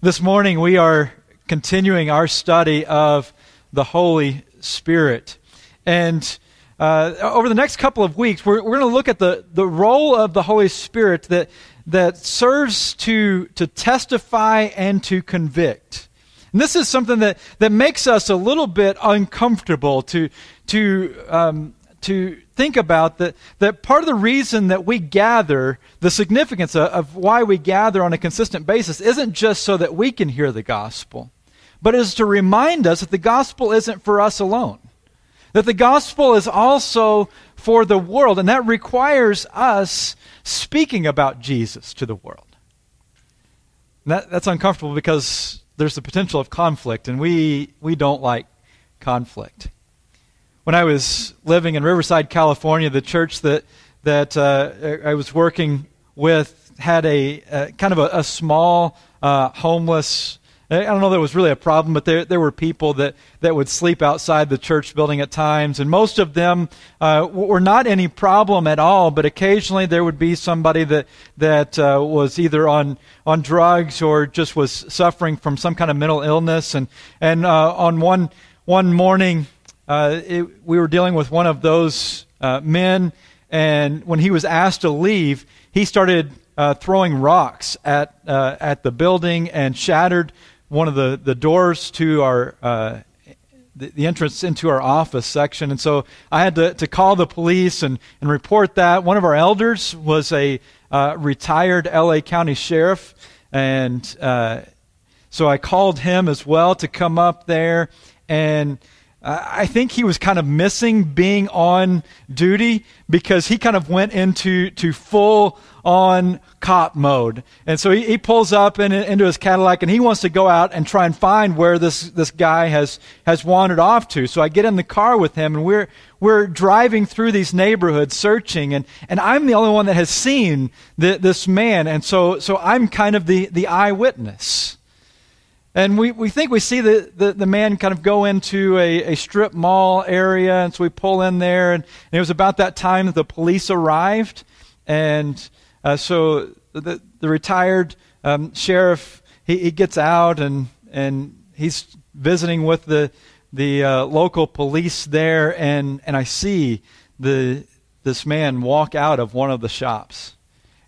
This morning we are continuing our study of the Holy Spirit. And uh, over the next couple of weeks, we're, we're going to look at the, the role of the Holy Spirit that, that serves to, to testify and to convict. And this is something that, that makes us a little bit uncomfortable to, to, um, to think about that, that part of the reason that we gather, the significance of, of why we gather on a consistent basis, isn't just so that we can hear the gospel, but is to remind us that the gospel isn't for us alone. That the gospel is also for the world, and that requires us speaking about Jesus to the world. That, that's uncomfortable because there's the potential of conflict, and we, we don't like conflict when I was living in Riverside, California, the church that that uh, I was working with had a, kind of a, a small uh, homeless. I don't know that it was really a problem, but there there were people that, that would sleep outside the church building at times, and most of them uh, were not any problem at all. But occasionally there would be somebody that that uh, was either on on drugs or just was suffering from some kind of mental illness. And and uh, on one one morning uh, it, we were dealing with one of those uh, men, and when he was asked to leave, he started uh, throwing rocks at uh, at the building and shattered one of the, the doors to our uh, the, the, entrance into our office section. And so I had to, to call the police and, and report that. One of our elders was a uh, retired LA County sheriff, and so I called him as well to come up there and I think he was kind of missing being on duty because he kind of went into to full on cop mode. And so he, he pulls up in, into his Cadillac and he wants to go out and try and find where this, this guy has, has wandered off to. So I get in the car with him and we're, we're driving through these neighborhoods searching and, and I'm the only one that has seen the, this man. And so, so I'm kind of the, the eyewitness. And we, we think we see the, the, the, man kind of go into a, a strip mall area, and so we pull in there, and, and it was about that time that the police arrived. And uh, so the, the retired um, sheriff, he, he gets out, and, and he's visiting with the, the uh, local police there, and, and I see the, this man walk out of one of the shops.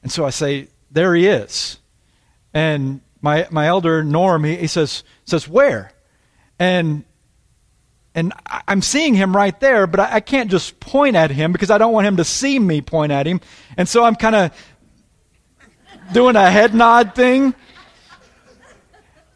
And so I say, There he is. And my, my elder Norm, he, he says, says, Where? And and I'm seeing him right there, but I, can't just point at him because I don't want him to see me point at him. And so I'm kind of doing a head nod thing.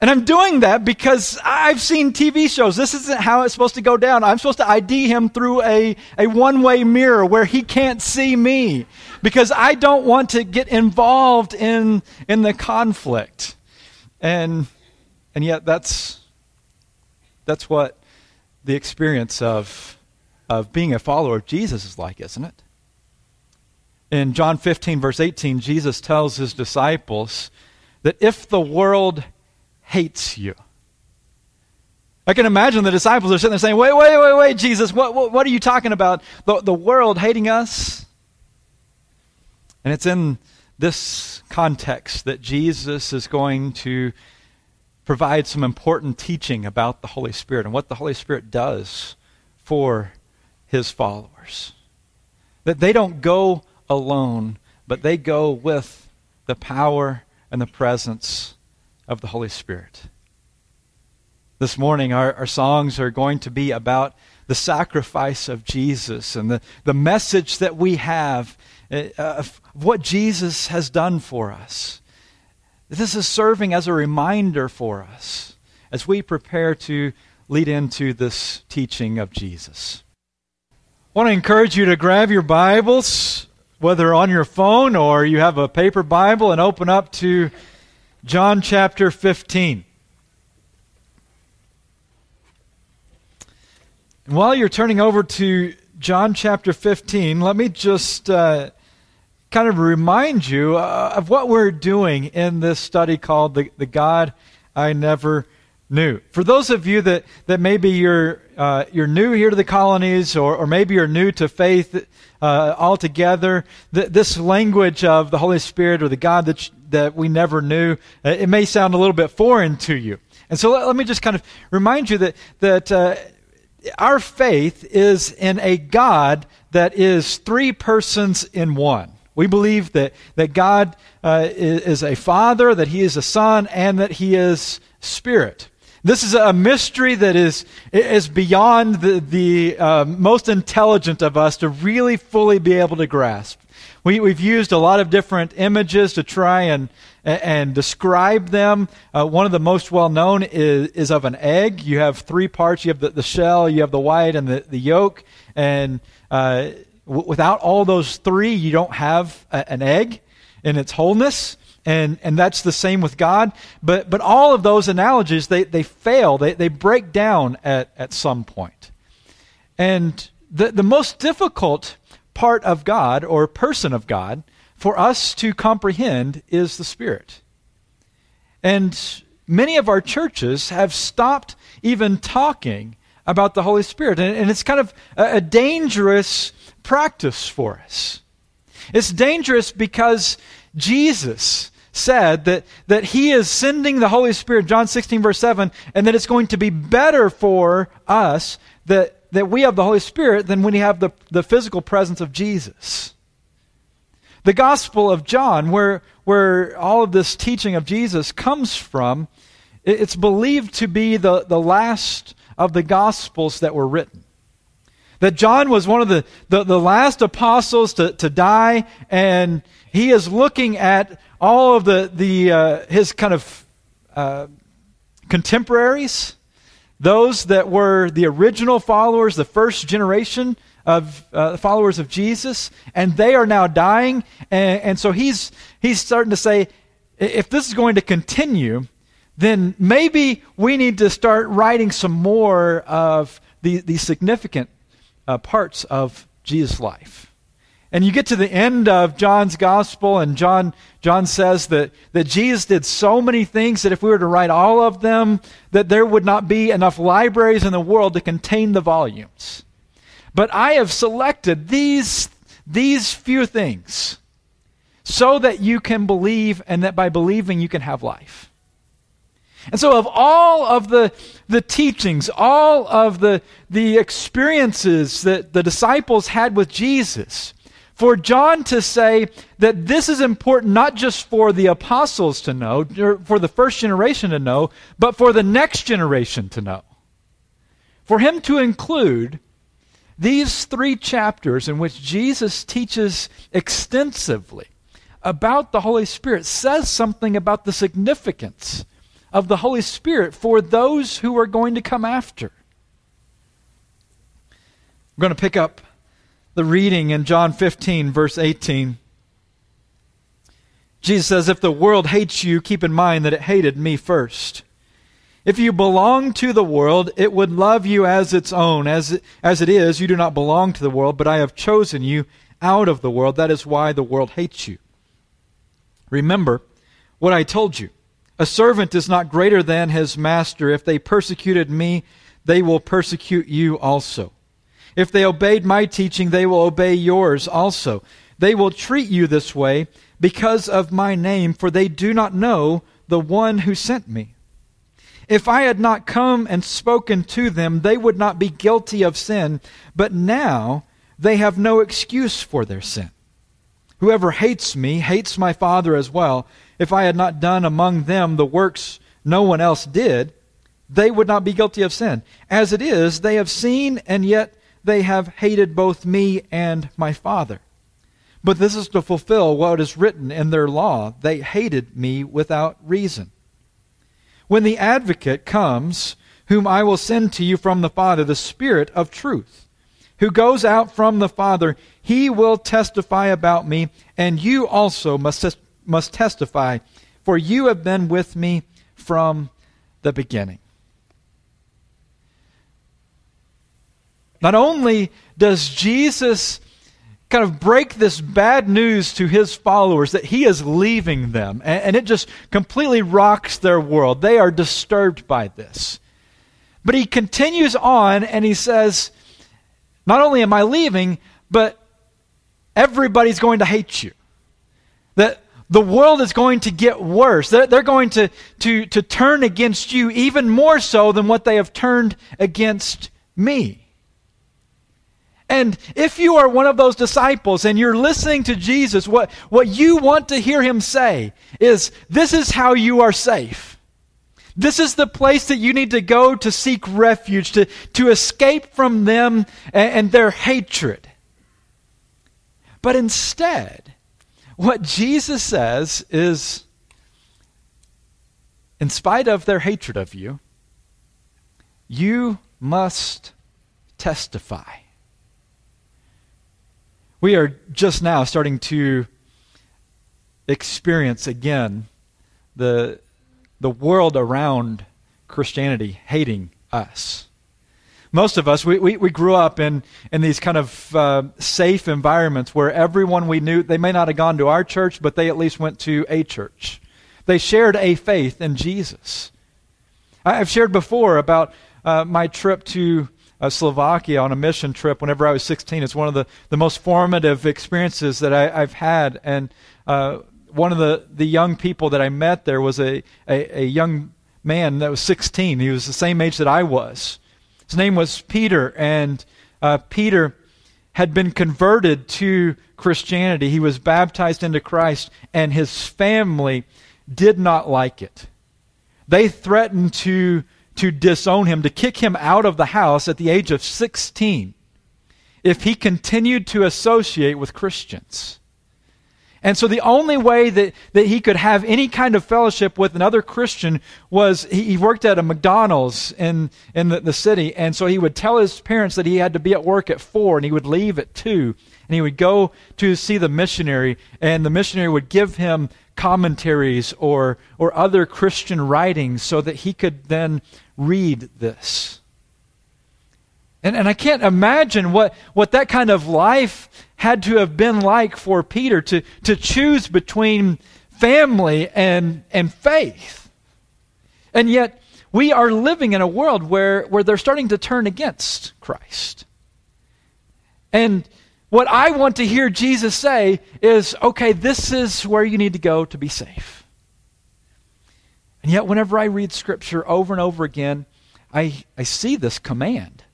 And I'm doing that because I've seen TV shows. This isn't how it's supposed to go down. I'm supposed to ID him through a, a one way mirror where he can't see me because I don't want to get involved in, in the conflict. And, and yet that's, that's what the experience of, of being a follower of Jesus is like, isn't it? In John 15, verse 18, Jesus tells his disciples that if the world hates you, I can imagine the disciples are sitting there saying, Wait, wait, wait, wait, Jesus, what, what, what are you talking about? The, the world hating us? And it's in this context that Jesus is going to provide some important teaching about the Holy Spirit and what the Holy Spirit does for his followers. That they don't go alone, but they go with the power and the presence of the Holy Spirit. This morning, our, our songs are going to be about the sacrifice of Jesus and the, the message that we have uh, of what Jesus has done for us. This is serving as a reminder for us as we prepare to lead into this teaching of Jesus. I want to encourage you to grab your Bibles, whether on your phone or you have a paper Bible, and open up to John chapter 15. While you're turning over to John chapter 15, let me just uh, kind of remind you uh, of what we're doing in this study called the, the God I Never Knew. For those of you that, that maybe you're, uh, you're new here to the colonies or, or maybe you're new to faith uh, altogether, th- this language of the Holy Spirit or the God that, that we never knew, uh, it may sound a little bit foreign to you. And so let, let me just kind of remind you that, that uh, our faith is in a God that is three persons in one. We believe that, that God uh, is, is a Father, that He is a Son, and that He is Spirit. This is a mystery that is, is beyond the, the uh, most intelligent of us to really fully be able to grasp. We, we've used a lot of different images to try and, and describe them. Uh, one of the most well known is, is of an egg. You have three parts you have the, the shell, you have the white, and the, the yolk. And uh, w- without all those three, you don't have a, an egg in its wholeness and and that's the same with God. But but all of those analogies they, they fail, they, they break down at, at some point. And the, the most difficult part of God or person of God for us to comprehend is the Spirit. And many of our churches have stopped even talking about the Holy Spirit. And, and it's kind of a, a dangerous practice for us. It's dangerous because Jesus said that, that he is sending the Holy Spirit, John 16, verse 7, and that it's going to be better for us that, that we have the Holy Spirit than when we have the, the physical presence of Jesus. The Gospel of John, where, where all of this teaching of Jesus comes from, it's believed to be the, the last of the Gospels that were written. That John was one of the, the, the last apostles to, to die, and he is looking at all of the, the uh, his kind of uh, contemporaries, those that were the original followers, the first generation of uh, followers of Jesus, and they are now dying. And, and so he's, he's starting to say, if this is going to continue, then maybe we need to start writing some more of the, the significant uh, parts of Jesus' life. And you get to the end of John's gospel, and John, John says that, that Jesus did so many things that if we were to write all of them, that there would not be enough libraries in the world to contain the volumes. But I have selected these, these few things so that you can believe, and that by believing you can have life. And so, of all of the, the teachings, all of the, the experiences that the disciples had with Jesus, for John to say that this is important not just for the apostles to know, or for the first generation to know, but for the next generation to know. For him to include these three chapters in which Jesus teaches extensively about the Holy Spirit says something about the significance of the Holy Spirit for those who are going to come after. We're going to pick up the reading in John 15, verse 18. Jesus says, If the world hates you, keep in mind that it hated me first. If you belong to the world, it would love you as its own. As as it is, you do not belong to the world, but I have chosen you out of the world. That is why the world hates you. Remember what I told you. A servant is not greater than his master. If they persecuted me, they will persecute you also. If they obeyed my teaching, they will obey yours also. They will treat you this way because of my name, for they do not know the one who sent me. If I had not come and spoken to them, they would not be guilty of sin, but now they have no excuse for their sin. Whoever hates me hates my Father as well. If I had not done among them the works no one else did, they would not be guilty of sin. As it is, they have seen and yet they have hated both me and my Father. But this is to fulfill what is written in their law. They hated me without reason. When the advocate comes, whom I will send to you from the Father, the Spirit of truth, who goes out from the Father, he will testify about me, and you also must, must testify, for you have been with me from the beginning. Not only does Jesus kind of break this bad news to his followers that he is leaving them, and, and, it just completely rocks their world. They are disturbed by this. But he continues on and he says, Not only am I leaving, but everybody's going to hate you. That the world is going to get worse. They're, they're going to, to, to turn against you even more so than what they have turned against me. And if you are one of those disciples and you're listening to Jesus, what, what you want to hear him say is this is how you are safe. This is the place that you need to go to seek refuge, to, to escape from them and, and their hatred. But instead, what Jesus says is, in spite of their hatred of you, you must testify. We are just now starting to experience again the, the world around Christianity hating us most of us, we, we, we, grew up in, in these kind of uh, safe environments where everyone we knew, they may not have gone to our church, but they at least went to a church. They shared a faith in Jesus. I've shared before about uh, my trip to uh, Slovakia on a mission trip whenever I was 16. It's one of the, the most formative experiences that I, have had. And uh, one of the, the young people that I met there was a, a, a young man that was 16. He was the same age that I was. His name was Peter, and uh, Peter had been converted to Christianity. He was baptized into Christ, and his family did not like it. They threatened to, to disown him, to kick him out of the house at the age of 16 if he continued to associate with Christians. And so the only way that, that he could have any kind of fellowship with another Christian was he, he worked at a McDonald's in, in the, the city. And so he would tell his parents that he had to be at work at four and he would leave at two. And he would go to see the missionary, and the missionary would give him commentaries or, or other Christian writings so that he could then read this. And, and I can't imagine what, what that kind of life had to have been like for Peter to, to choose between family and, and faith. And yet, we are living in a world where, where they're starting to turn against Christ. And what I want to hear Jesus say is okay, this is where you need to go to be safe. And yet, whenever I read Scripture over and over again, I, I see this command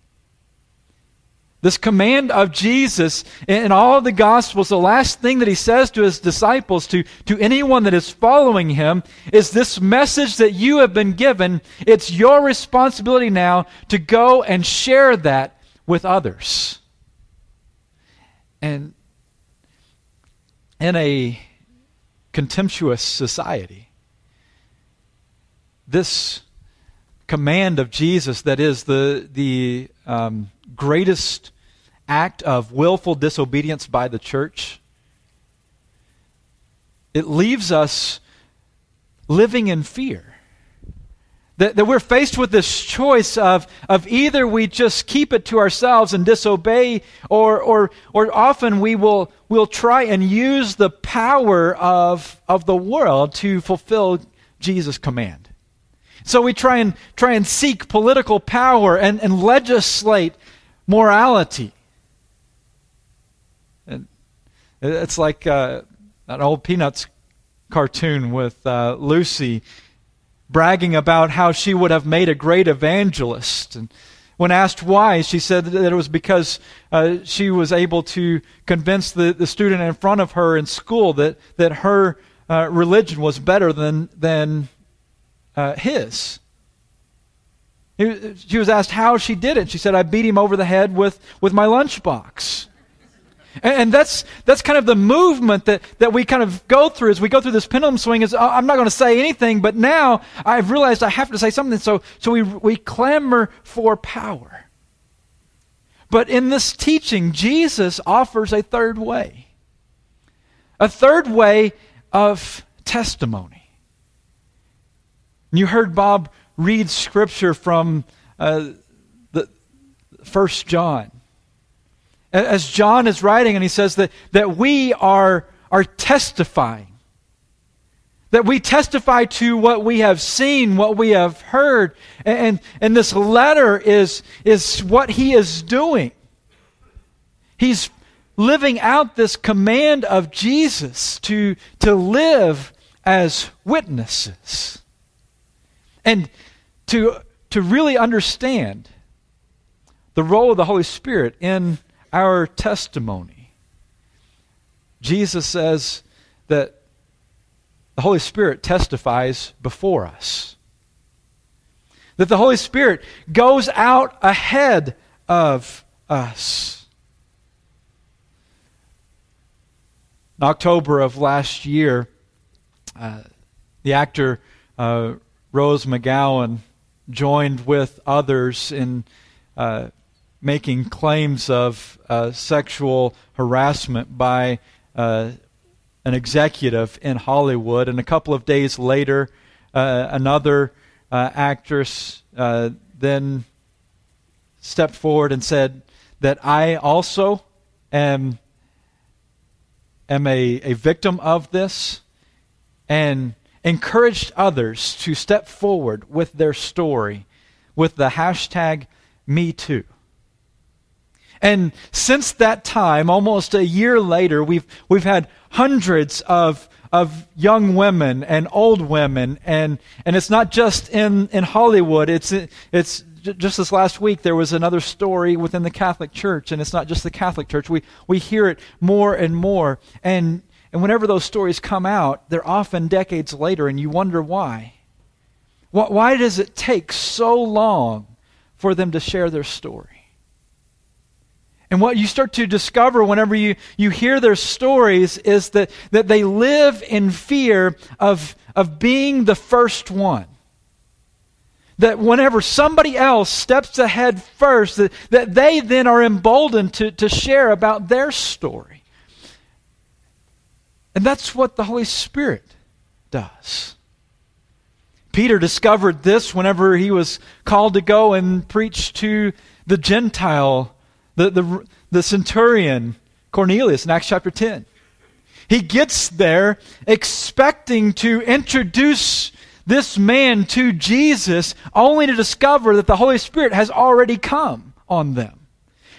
this command of Jesus in all of the Gospels, the last thing that he says to his disciples, to, to anyone that is following him, is this message that you have been given. It's your responsibility now to go and share that with others. And in a contemptuous society, this command of Jesus that is the, the um, greatest act of willful disobedience by the church, it leaves us living in fear. That, that we're faced with this choice of, of either we just keep it to ourselves and disobey, or, or, or often we will will try and use the power of, of the world to fulfill Jesus' command. So we try and try and seek political power and, and legislate morality. And it's like uh, an old Peanuts cartoon with uh, Lucy bragging about how she would have made a great evangelist. And when asked why, she said that it was because uh, she was able to convince the, the student in front of her in school that, that her uh, religion was better than, than uh, his. She was asked how she did it. She said, I beat him over the head with, with my lunchbox. And that's, that's kind of the movement that, that we kind of go through as we go through this pendulum swing is, oh, I'm not going to say anything, but now I've realized I have to say something. So, so we, we clamor for power. But in this teaching, Jesus offers a third way. A third way of testimony. You heard Bob read scripture from uh, the First John. As John is writing, and he says that, that we are, are testifying. That we testify to what we have seen, what we have heard. And, and this letter is, is what he is doing. He's living out this command of Jesus to, to live as witnesses. And to, to really understand the role of the Holy Spirit in our testimony. Jesus says that the Holy Spirit testifies before us. That the Holy Spirit goes out ahead of us. In October of last year, uh, the actor uh, Rose McGowan joined with others in uh, making claims of uh, sexual harassment by uh, an executive in Hollywood. And a couple of days later, uh, another actress then stepped forward and said that I also am am a, a victim of this and encouraged others to step forward with their story with the hashtag MeToo. And since that time, almost a year later, we've, we've had hundreds of, of young women and old women, and, and it's not just in, in Hollywood, it's, it's just this last week, there was another story within the Catholic Church, and it's not just the Catholic Church. We, we hear it more and more. And, and whenever those stories come out, they're often decades later, and you wonder why. Why does it take so long for them to share their story? And what you start to discover whenever you, you hear their stories is that, that they live in fear of, of being the first one that whenever somebody else steps ahead first, that, that they then are emboldened to, to share about their story. And that's what the Holy Spirit does. Peter discovered this whenever he was called to go and preach to the Gentile, the, the, the centurion Cornelius in Acts chapter 10. He gets there expecting to introduce this man to Jesus only to discover that the Holy Spirit has already come on them.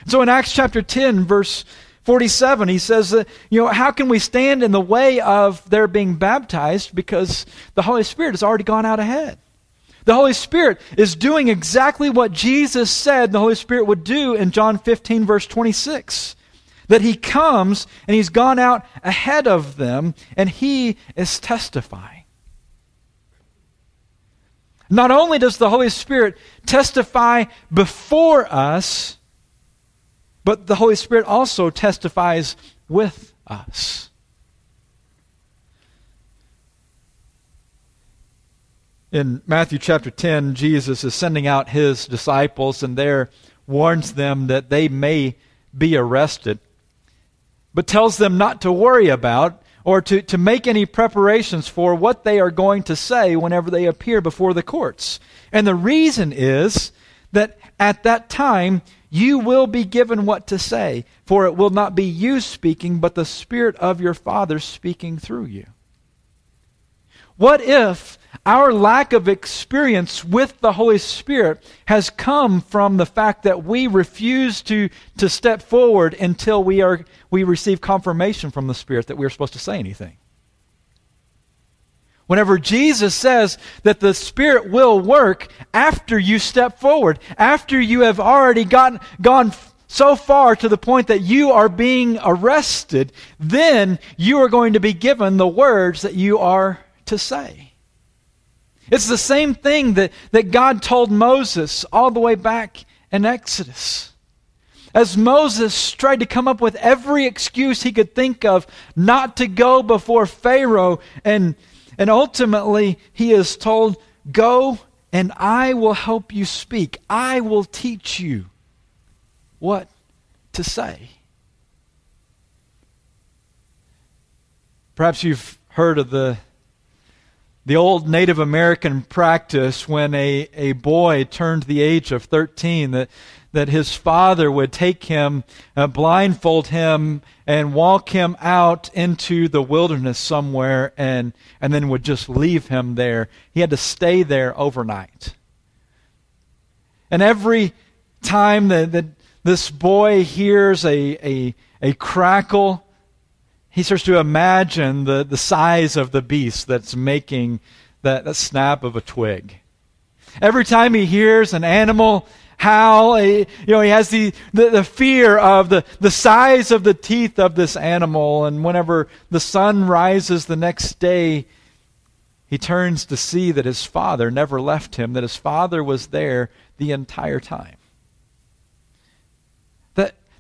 So in Acts chapter 10, verse 47, he says that, you know, how can we stand in the way of their being baptized because the Holy Spirit has already gone out ahead? The Holy Spirit is doing exactly what Jesus said the Holy Spirit would do in John 15, verse 26. That he comes and he's gone out ahead of them and he is testifying. Not only does the Holy Spirit testify before us, but the Holy Spirit also testifies with us. In Matthew chapter 10, Jesus is sending out his disciples and there warns them that they may be arrested, but tells them not to worry about or to, to make any preparations for what they are going to say whenever they appear before the courts. And the reason is that at that time you will be given what to say, for it will not be you speaking, but the Spirit of your Father speaking through you. What if our lack of experience with the Holy Spirit has come from the fact that we refuse to, to step forward until we, are, we receive confirmation from the Spirit that we're supposed to say anything? Whenever Jesus says that the Spirit will work after you step forward, after you have already gotten, gone so far to the point that you are being arrested, then you are going to be given the words that you are to say. It's the same thing that, that God told Moses all the way back in Exodus. As Moses tried to come up with every excuse he could think of not to go before Pharaoh, and, and ultimately he is told, Go and I will help you speak. I will teach you what to say. Perhaps you've heard of the the old Native American practice when a, a boy turned the age of 13 that, that his father would take him, uh, blindfold him, and walk him out into the wilderness somewhere and, and then would just leave him there. He had to stay there overnight. And every time that, that this boy hears a, a, a crackle, he starts to imagine the, the size of the beast that's making that, that snap of a twig. Every time he hears an animal howl, you know, he has the, the, the fear of the, the size of the teeth of this animal. And whenever the sun rises the next day, he turns to see that his father never left him, that his father was there the entire time.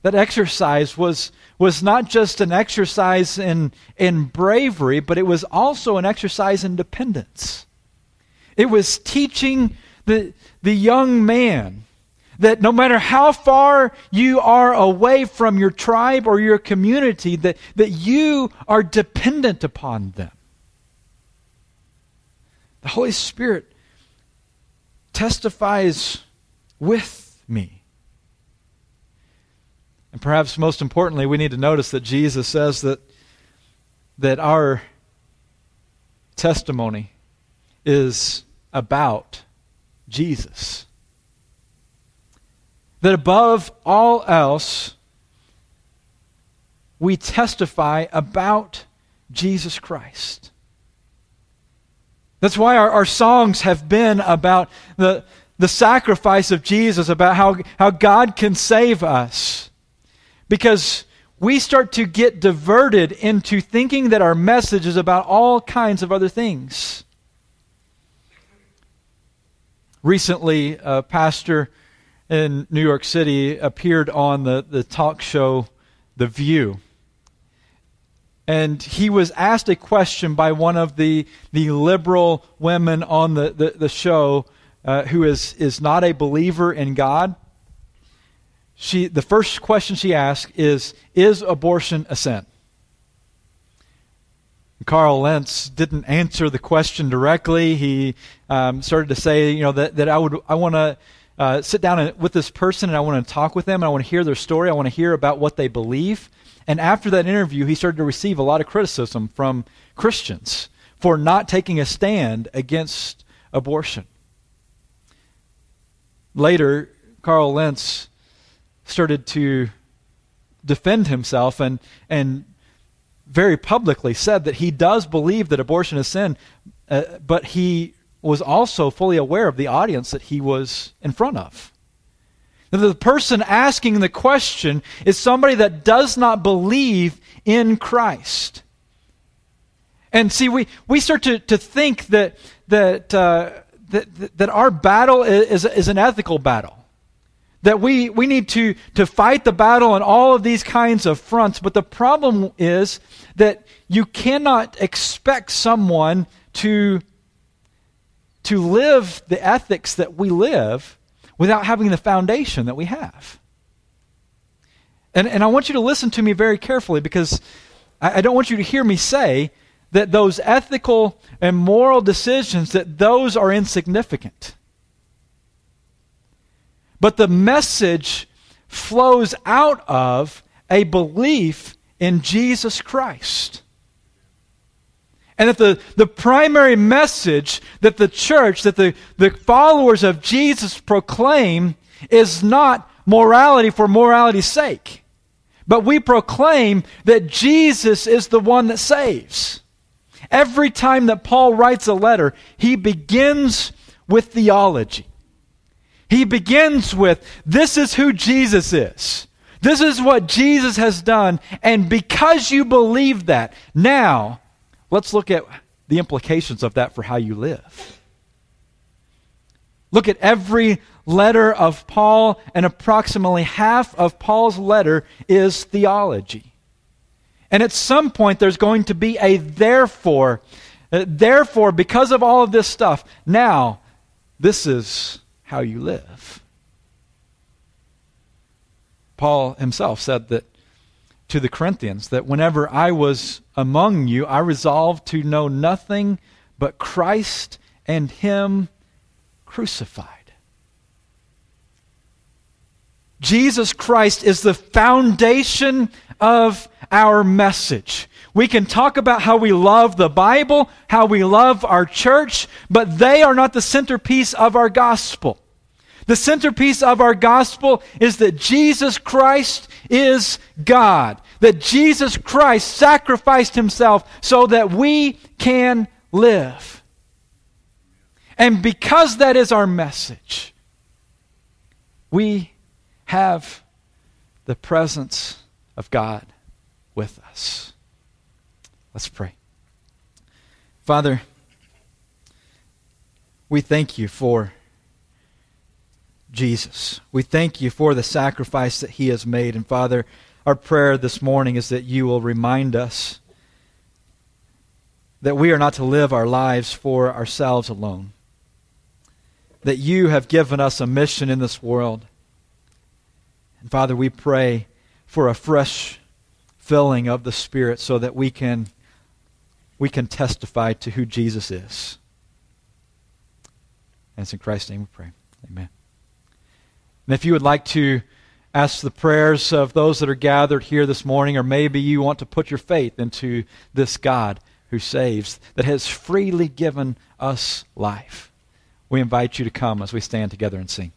That, exercise was, was not just an exercise in, in bravery, but it was also an exercise in dependence. It was teaching the, the young man that no matter how far you are away from your tribe or your community, that, that you are dependent upon them. The Holy Spirit testifies with me. And perhaps most importantly, we need to notice that Jesus says that, that our testimony is about Jesus. That above all else, we testify about Jesus Christ. That's why our, our songs have been about the, the sacrifice of Jesus, about how, how God can save us. Because we start to get diverted into thinking that our message is about all kinds of other things. Recently, a pastor in New York City appeared on the, the talk show The View and he was asked a question by one of the, the liberal women on the, the, the show uh, who is, is not a believer in God. She, the first question she asked is Is abortion a sin? Carl Lentz didn't answer the question directly. He um, started to say, you know, that, that I would I want to uh, sit down and, with this person and I want to talk with them. And I want to hear their story. I want to hear about what they believe. And after that interview, he started to receive a lot of criticism from Christians for not taking a stand against abortion. Later, Carl Lentz started to defend himself and, and very publicly said that he does believe that abortion is sin, uh, but he was also fully aware of the audience that he was in front of. The person asking the question is somebody that does not believe in Christ. And see, we, we start to, to think that, that, uh, that, that our battle is, is an ethical battle. That we, we need to, to fight the battle on all of these kinds of fronts. But the problem is that you cannot expect someone to, to live the ethics that we live without having the foundation that we have. And, and I want you to listen to me very carefully because I, I don't want you to hear me say that those ethical and moral decisions that those are insignificant. But the message flows out of a belief in Jesus Christ. And that the, the primary message that the church, that the, the followers of Jesus proclaim is not morality for morality's sake. But we proclaim that Jesus is the one that saves. Every time that Paul writes a letter, he begins with theology. He begins with, This is who Jesus is. This is what Jesus has done. And because you believe that, now Let's look at the implications of that for how you live. Look at every letter of Paul, and approximately half of Paul's letter is theology. And at some point, there's going to be a therefore. Uh, therefore, because of all of this stuff, now, this is how you live. Paul himself said that to the Corinthians that whenever I was among you, I resolved to know nothing but Christ and Him crucified. Jesus Christ is the foundation of our message. We can talk about how we love the Bible, how we love our church, but they are not the centerpiece of our gospel. The centerpiece of our gospel is that Jesus Christ is God, that Jesus Christ sacrificed himself so that we can live. And because that is our message, we have the presence of God with us. Let's pray. Father, we thank you for Jesus. We thank you for the sacrifice that he has made. And Father, our prayer this morning is that you will remind us that we are not to live our lives for ourselves alone, that you have given us a mission in this world. And Father, we pray for a fresh filling of the Spirit so that we can, we can testify to who Jesus is. And it's in Christ's name we pray. Amen. And if you would like to ask the prayers of those that are gathered here this morning, or maybe you want to put your faith into this God who saves, that has freely given us life, we invite you to come as we stand together and sing.